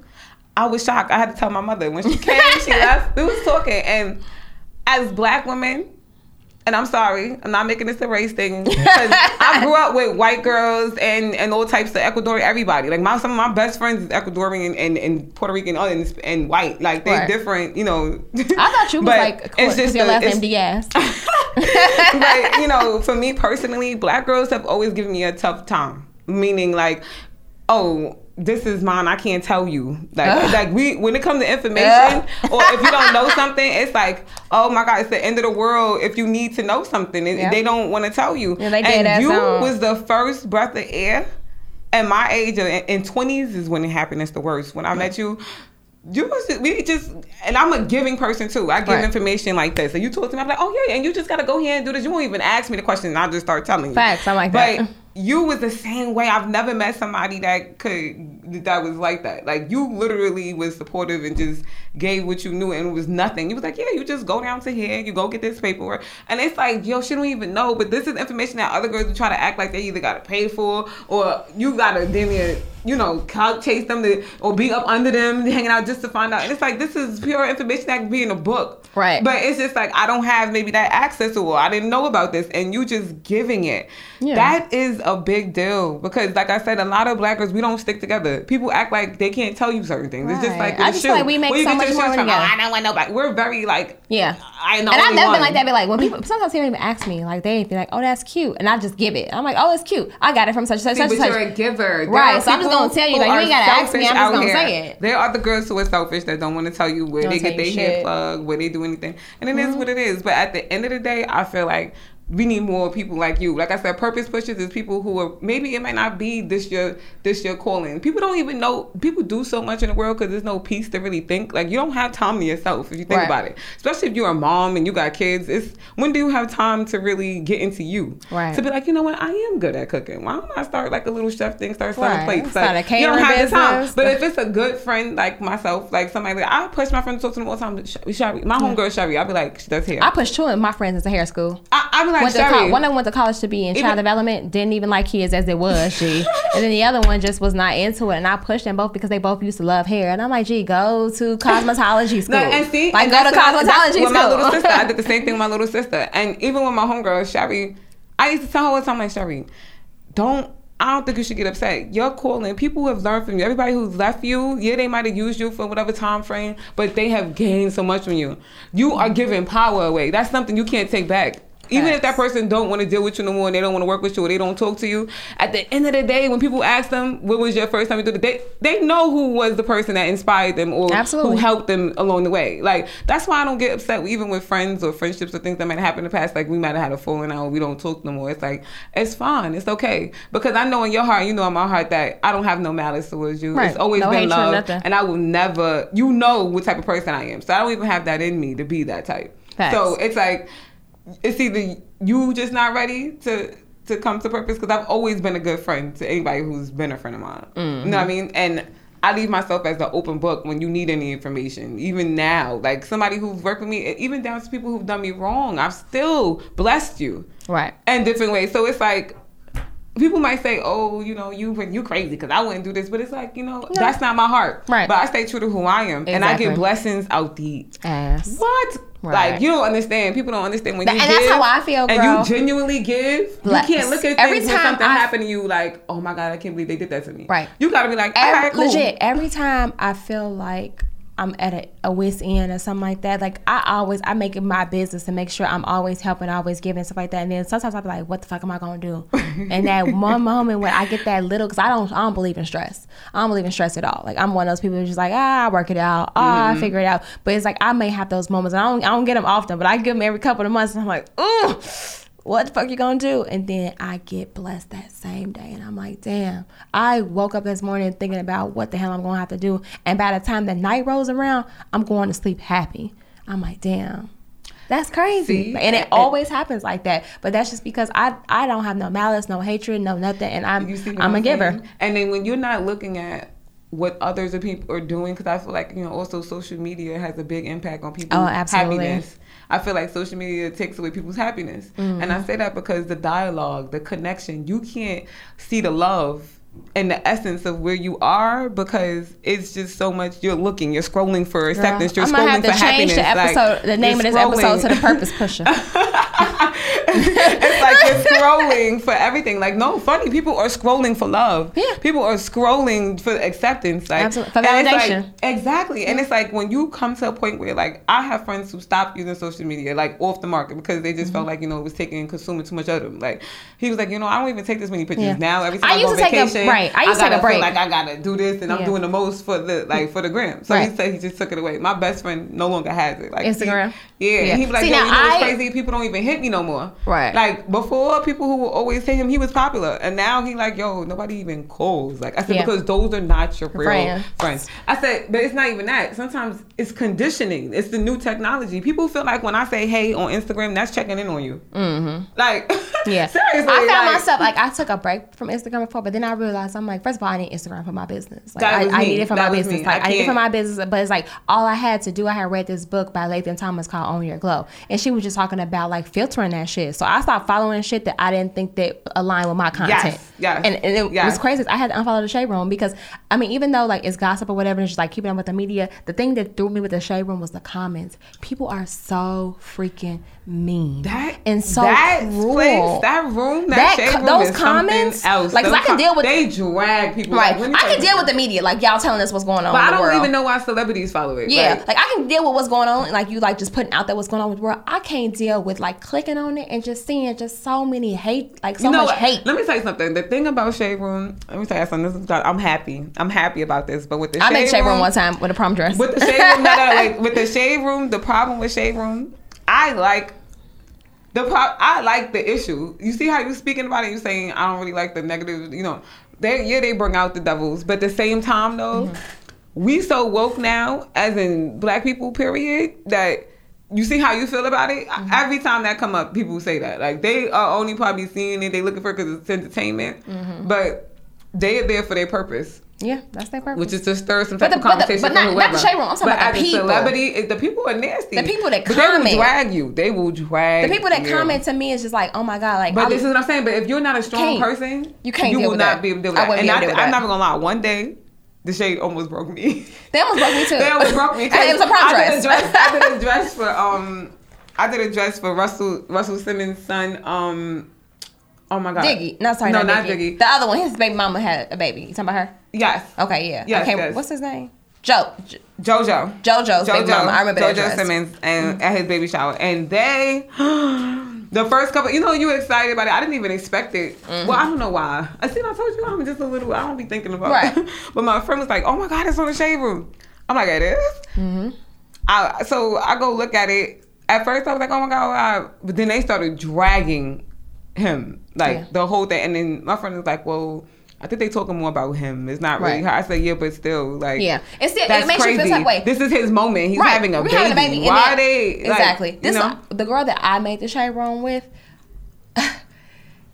I was shocked. I had to tell my mother when she came. she left. We was talking, and as black women. And I'm sorry, I'm not making this a race thing. I grew up with white girls and, and all types of Ecuadorian, everybody. Like my some of my best friends is Ecuadorian and, and Puerto Rican and, and white. Like they're Right. different, you know. I thought you was But like, because your the- last it's- name Diaz. but you know, for me personally, black girls have always given me a tough time. Meaning like, oh, this is mine. I can't tell you. Like, like we when it comes to information, or if you don't know something, it's like, oh my god, it's the end of the world. If you need to know something, and Yeah. they don't want to tell you. Yeah, and you don't. was the first breath of air. At my age, in twenties is when it happened. It's the worst. When I met you. You was just, we just, and I'm a giving person too. I give Right. information like this. And you talk to me, I'm like, oh yeah, and you just gotta go here and do this. You won't even ask me the question, and I'll just start telling you. Facts, I'm like but that. You was the same way. I've never met somebody that could that was like that. Like you literally was supportive and just gave what you knew and it was nothing. You was like, yeah, you just go down to here, you go get this paperwork, and it's like, yo, she don't even know. But this is information that other girls will try to act like they either gotta pay for or you gotta near, you know, chase them to or be up under them, hanging out just to find out. And it's like this is pure information that could be in a book, Right. But it's just like I don't have maybe that access to it. I didn't know about this, and you just giving it. Yeah. That is a big deal because, like I said, a lot of black girls we don't stick together. People act like they can't tell you certain things. It's just Right. like I just feel like we make you so much more from? Oh, I don't want nobody. We're very like Yeah. I know. And I've never one. been like that. Be like when people sometimes people even ask me like they be like, "Oh, that's cute," and I just give it. I'm like, "Oh, it's cute. I got it from such and such See, such but and you're a giver. There Right, so I'm just gonna tell you, like, you ain't gotta ask me, I'm just gonna here. say it. There are the girls who are selfish that don't want to tell you where Don't they get their hair plug, where they do anything, and it is what it is. But at the end of the day, I feel like we need more people like you. Like I said, purpose pushers is people who are maybe it might not be this your this your calling. People don't even know. People do so much in the world because there's no peace to really think. Like you don't have time to yourself if you think Right. about it. Especially if you're a mom and you got kids. It's when do you have time to really get into you? Right. To be like, you know what, I am good at cooking. Why don't I start like a little chef thing, start selling Right. plates? Start Like, a you don't have the time. But if it's a good friend like myself, like somebody like I push my friends to talk to them all the time. Sh- Sherry, my hmm. homegirl Sherry, I'll be like, she does hair. I push two of my friends into hair school. I, I be like, Went to col- one of them went to college to be in child Even- development. Didn't even like kids as it was, G. and then the other one just was not into it. And I pushed them both because they both used to love hair. And I'm like, Gee, go to cosmetology school. No, and see, like and go to that's what I- that's cosmetology with my little sister. I did the same thing with my little sister, and even with my homegirl Sherry, I used to tell her all the time, like Sherry, don't. I don't think you should get upset. You're calling. People who have learned from you. Everybody who's left you, yeah, they might have used you for whatever time frame, but they have gained so much from you. You are giving power away. That's something you can't take back. Even if that person don't want to deal with you no more and they don't want to work with you or they don't talk to you, at the end of the day, when people ask them what was your first time you did it, they they know who was the person that inspired them or Absolutely. who helped them along the way. Like that's why I don't get upset even with friends or friendships or things that might happen in the past. Like we might have had a falling out, we don't talk no more. It's like it's fine, it's okay because I know in your heart, you know in my heart that I don't have no malice towards you. Right. It's always No been love, and I will never. You know what type of person I am, so I don't even have that in me to be that type. Facts. So it's like it's either you just not ready to to come to purpose because I've always been a good friend to anybody who's been a friend of mine. You know what I mm-hmm. mean? And I leave myself as an open book when you need any information. Even now, like somebody who's worked with me, even down to people who've done me wrong, I've still blessed you Right. in different ways. So it's like people might say, "Oh, you know, you you crazy because I wouldn't do this," but it's like you know that's not my heart. Right. But I stay true to who I am, and I Exactly. get blessings out the Ass. what? Right. Like you don't understand. People don't understand when you and give, that's how I feel, And you genuinely give. Bless. You can't look at Every time something I- happened to you like, oh my god, I can't believe they did that to me. Right. You gotta be like, all Every, right, cool. Legit, every time I feel like I'm at a, a wit's end or something like that, like I always I make it my business to make sure I'm always helping, always giving stuff like that. And then sometimes I'll be like, what the fuck am I gonna do? and that one moment when I get that little, because I don't I don't believe in stress. I don't believe in stress at all. Like I'm one of those people who's just like, ah, I work it out, ah, Mm-hmm. I figure it out. But it's like I may have those moments, and I don't I don't get them often, but I give them every couple of months, and I'm like, ooh what the fuck you gonna do? And then I get blessed that same day, and I'm like, damn. I woke up this morning thinking about what the hell I'm gonna have to do, and by the time the night rolls around, I'm going to sleep happy. I'm like, damn. That's crazy, See? and it always happens like that. But that's just because I I don't have no malice, no hatred, no nothing, and I'm I'm a giver. And then when you're not looking at what others are people are doing, because I feel like you know also social media has a big impact on people's Oh, absolutely. happiness. I feel like social media takes away people's happiness, and Mm-hmm. I say that because the dialogue, the connection, you can't see the love and the essence of where you are because it's just so much. You're looking, you're scrolling for acceptance, you're I'm scrolling have for to change happiness. the like, episode, the name of this episode scrolling. to the Purpose Pusher. it's like you're scrolling for everything. Like, no, funny. People are scrolling for love. Yeah. People are scrolling for acceptance. Like, Absolutely. For validation. like- exactly. And it's like when you come to a point where, like, I have friends who stopped using social media, like, off the market because they just Mm-hmm. felt like, you know, it was taking and consuming too much of them. Like, he was like, you know, I don't even take this many pictures Yeah. now. Every time I I, used go to on take right. I used to take a break. like I gotta do this, and I'm doing the most for the like for the gram. So he said he just took it away. My best friend no longer has it. Like he- Instagram? yeah, Yeah. he be like, See, yo, you know what's I- crazy? People don't even hit me no more. Right. Like before people who will always say him, he was popular, and now he like, yo, nobody even calls. Like I said, Yeah. because those are not your real Friends. friends. I said, but it's not even that. Sometimes it's conditioning. It's the new technology. People feel like when I say hey on Instagram, that's checking in on you. Mm-hmm. Like, Yeah. seriously. I found like- myself like I took a break from Instagram before, but then I realized I'm like, first of all, I need Instagram for my business. Like I, I need it for That my business. me. Like I I, need it for my business. But it's like all I had to do, I had read this book by Latham Thomas called Own Your Glow. And she was just talking about like filtering that shit. So I stopped following shit that I didn't think that aligned with my content. yes. And, and it Yes. was crazy. I had to unfollow the shade room because I mean, even though like it's gossip or whatever, and it's just like keeping up with the media, the thing that threw me with the shade room was the comments. People are so freaking mean. That and so that cruel. place, that room, that, That room those comments, else. like, Those I can com- deal with- They drag people. Right. Like, I can deal with the media, like y'all telling us what's going on. But I don't world. even know why celebrities follow it. Yeah, Like, like, I can deal with what's going on, like you like just putting out there what's going on with the world. I can't deal with like clicking on it and just seeing just so many hate, like so you know much hate. Let me tell you something. The thing about Shade Room, let me tell you something. This is I'm happy. I'm happy about this. But with the I Shade made shade room Room one time with a prom dress. With the shade room, no, no, wait. With the shade room, the problem with shade room, I like the pro- I like the issue. You see how you're speaking about it? You're saying I don't really like the negative. You know, they yeah they bring out the devils, but at the same time though, mm-hmm. we so woke now, as in black people, period, that. You see how you feel about it? Mm-hmm. Every time that come up, people say that. Like they are only probably seeing it, they looking for it because it's entertainment, mm-hmm. but they are there for their purpose yeah, that's their purpose. which is to stir some But type the- of but the- conversation. but not- not the shade room. I'm talking but about the people. celebrity, the people are nasty. The people that but they will drag you. They will drag. the people that you. comment to me is just like, oh my god, like But I- this is what I'm saying. But if you're not a strong person, You can't You will not that. be able to I that. wouldn't And be able to I, deal with I'm that. never gonna lie. One day, the shade almost broke me. they almost broke me too. they almost broke me. it was a prom I dress. Did a dress. I did a dress for um. I did a dress for Russell Russell Simmons' son. Um. Oh my God. Diggy, no, sorry, No, not, Diggy. Diggy. The other one, his baby mama had a baby. You talking about her? Yes. Okay, yeah. Yes, okay, yes. what's his name? Joe. JoJo. JoJo's baby mama. I remember that JoJo. Simmons and at his baby shower, and they, the first couple, you know, you were excited about it. I didn't even expect it. Well, I don't know why. I see. I told you I'm just a little. I don't be thinking about. Right. it. but my friend was like, "Oh my god, it's on the shade room." I'm like, "It is?" Mm-hmm. I, so I go look at it. At first, I was like, "Oh my god," wow. but then they started dragging him, like Yeah. the whole thing. And then my friend was like, "Well." I think they talking more about him. It's not really Right. her. I said, yeah, but still, like, Yeah. It's still, that's it makes crazy. you feel some way. This is his moment. He's Right. having a baby. having a baby, Why then- they like, exactly? You This know? Um, the girl that I made the shade room with.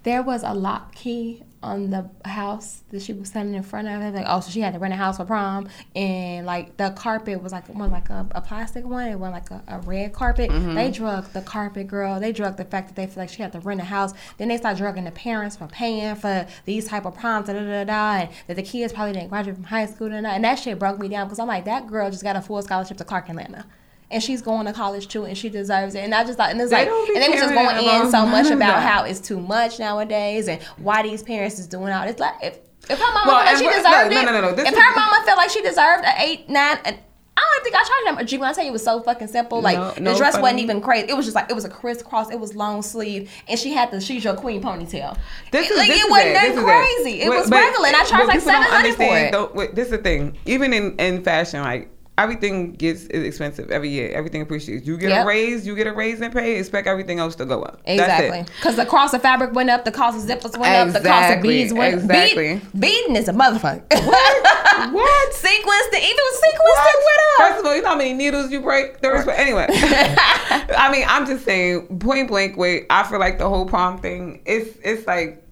there was a lock key on the house that she was standing in front of. Like, oh, so she had to rent a house for prom, and like the carpet was like one like a, a plastic one. It was like a, a red carpet. Mm-hmm. They drug the carpet girl. They drug the fact that they feel like she had to rent a house. Then they start drugging the parents for paying for these type of proms. Da da da da. And that the kids probably didn't graduate from high school. And, and that shit broke me down because I'm like, that girl just got a full scholarship to Clark Atlanta. And she's going to college too, and she deserves it. And I just thought, and it's They like, and they was just going in so much about how it's too much nowadays, and why these parents is doing all this. Like, if if her mama Well, felt like she deserved no, it, no, no, no, this if her mama felt like she deserved an eight, nine, and I don't think I charged them a G. When I tell you it was so fucking simple, like No, the no dress wasn't even crazy. It was just like it was a crisscross. It was long sleeve, and she had the she's your queen ponytail. This is, like this it wasn't that crazy. It, Wait, was but- regular, and I charged like seven hundred for understand, it. though, wait, this is the thing. Even in, in fashion, like everything gets is expensive every year. Everything appreciates. You get Yep. a raise, you get a raise in pay. Expect everything else to go up. Exactly. Because the cost of fabric went up, the cost of zippers went up, the cost of beads went up. exactly. Bead, beading is a motherfucker. What? What? Sequence, the, even sequence that went up. First of all, you know how many needles you break? There is, but anyway. I mean, I'm just saying, point blank. Wait, I feel like the whole prom thing. It's it's like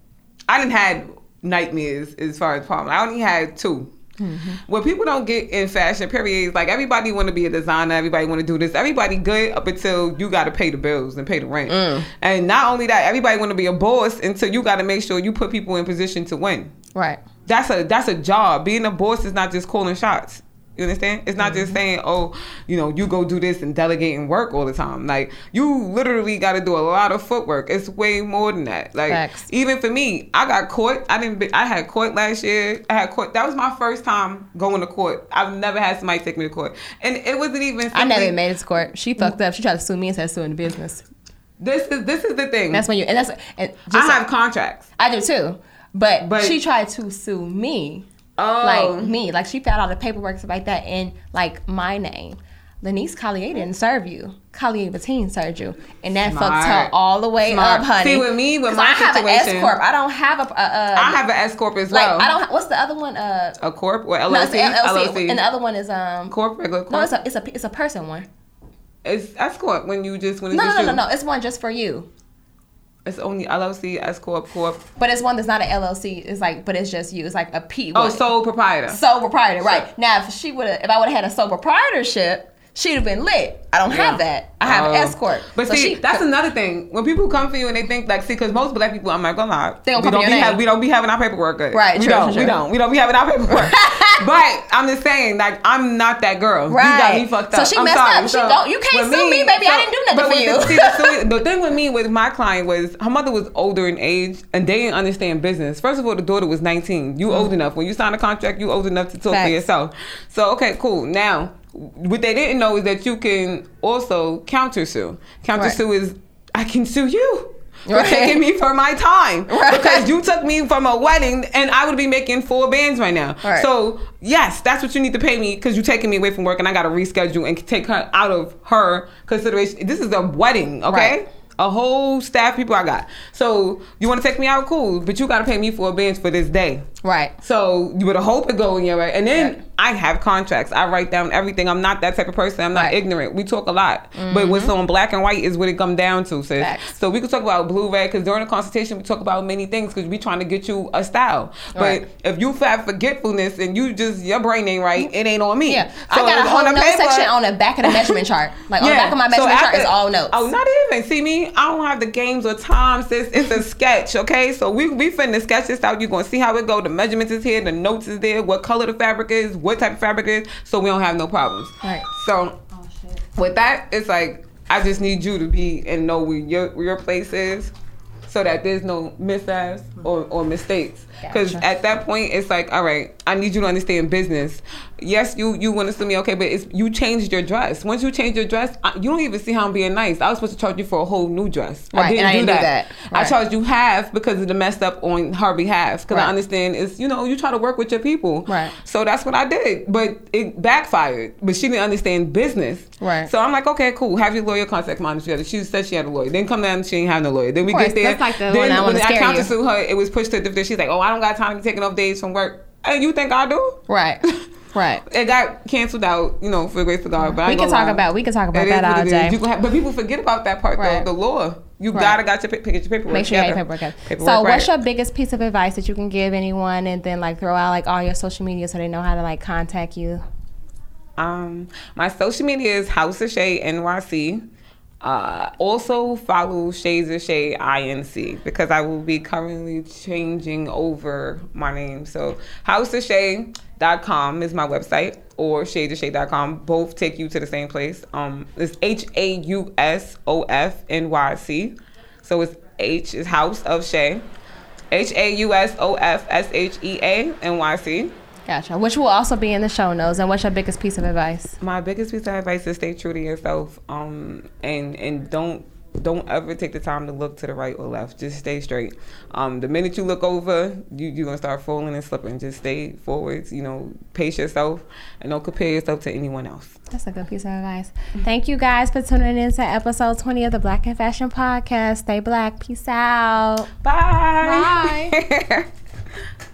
I didn't had nightmares as far as prom. I only had 2 Mm-hmm. What people don't get in fashion, period, is like everybody want to be a designer. Everybody want to do this. Everybody good up until you got to pay the bills and pay the rent. Mm. And not only that, everybody want to be a boss until you got to make sure you put people in position to win Right. that's a that's a job. Being a boss is not just calling shots. You understand? It's not Mm-hmm. just saying, "Oh, you know, you go do this and delegating work all the time." Like you literally got to do a lot of footwork. It's way more than that. Like Facts. even for me, I got court. I didn't. Be, I had court last year. I had court. That was my first time going to court. I've never had somebody take me to court, and it wasn't even. I never even made it to court. She fucked up. She tried to sue me instead of suing the business. This is this is the thing. That's when you, and that's, and just, I have contracts. I do too. But, But- she tried to sue me. Oh, Like me. Like she found out the paperwork, stuff like that, in like my name. Lenice Collier didn't serve you. Collier Vatine served you, and that Smart. fucked her all the way Smart. up, honey. See, with me, with my I have situation- an S corp. I don't have a. a, a I have an S corp as well. like. I don't. What's the other one? Uh, a corp or no, it's LLC. LLC, LLC. and the other one is um. corp regular corp. No, it's a it's a it's a person one. It's S corp when you just when it's No, no, no, no, no. It's one just for you. It's only LLC, S corp, corp. But it's one that's not an LLC. It's like, but it's just you. It's like a P. Oh, sole proprietor. sole proprietor, right? Now, if she would have, if I would have had a sole proprietorship, she'd have been lit. I don't have that. I have Oh. an S corp. But So see, she- that's another thing. When people come for you and they think like, see, because most black people, I'm not gonna lie, They don't we don't be name. we don't be having our paperwork good. Right, We true, don't. true, We don't. We don't be having our paperwork. but I'm just saying, like, I'm not that girl. Right. You got me fucked up. So she I'm messed sorry. up. She don't- you can't sue me, baby. I didn't do nothing for you. The, see, the, the thing with me with my client was her mother was older in age and they didn't understand business. First of all, the daughter was 19. You old enough. When you sign a contract, you old enough to talk Mm. Facts. for yourself. So okay, cool. Now, what they didn't know is that you can also counter sue. Counter sue is I can sue you. For Right. taking me for my time Right. because you took me from a wedding and I would be making four bands right now. Right. So yes, that's what you need to pay me because you're taking me away from work and I got to reschedule and take her out of her consideration. This is a wedding, okay? Right. A whole staff people I got. So you want to take me out, cool, but you got to pay me for a band for this day. right. So you would hope it go in your way. And then Yeah. I have contracts. I write down everything. I'm not that type of person. I'm not Right. Mm-hmm. ignorant. We talk a lot. But what's on black and white is what it come down to, sis. Facts. So we could talk about blue red because during the consultation we talk about many things because we trying to get you a style. Right. But if you have forgetfulness and you just your brain ain't right, it ain't on me. Yeah. So I got a whole note section on the back of the measurement chart. Like on the back of my so measurement chart after- is all notes. Oh, not even. See me? I don't have the games or time, sis. It's a sketch, okay? So we we finna sketch this out. You're gonna see how it go. The measurements is here, the notes is there, what color the fabric is, what type of fabric it is, so we don't have no problems. Right. So oh, with that, it's like I just need you to be and know where your where your place is. So that there's no mishaps or, or mistakes. Because Gotcha. at that point, it's like, all right, I need you to understand business. Yes, you you want to sue me, okay, but it's you changed your dress. Once you change your dress, I, you don't even see how I'm being nice. I was supposed to charge you for a whole new dress. Right, I didn't, and I do, didn't do that. that. I charged you half because of the messed up on her behalf. Because Right. I understand it's you know you try to work with your people. Right. So that's what I did, but it backfired. But she didn't understand business. Right. So I'm like, okay, cool. Have your lawyer contact mine. She, she said she had a lawyer. Then come down, she didn't have no lawyer. Then we get there. that's like the then I when I scare counter sue her, it was pushed to the. She's like, oh, I don't got time to be taking off days from work. And you think I do? Right. Right. It got canceled out, you know, for the grace of God. But We can talk lie. about we can talk about It that all day. Have, but people forget about that part, Right. though. The law. You Right. gotta got your get your paperwork. Make sure you have your paperwork. Paperwork so, what's your biggest piece of advice that you can give anyone, and then like throw out like all your social media so they know how to like contact you? Um, my social media is Haus of Shea NYC. Uh, also follow Shades of Shay INC because I will be currently changing over my name. So hausofshea.com is my website or shadesofshay.com. Both take you to the same place. Um, it's H A U S O F N Y C. So it's H is Haus of Shea. H A U S O F S H E A N Y C. Gotcha. Which will also be in the show notes. And what's your biggest piece of advice? my biggest piece of advice is stay true to yourself um and and don't don't ever take the time to look to the right or left just stay straight um the minute you look over you, you're gonna start falling and slipping just stay forwards you know pace yourself and don't compare yourself to anyone else That's a good piece of advice. Thank you guys for tuning in to episode 20 of the Black and Fashion Podcast. Stay black. Peace out. bye Bye.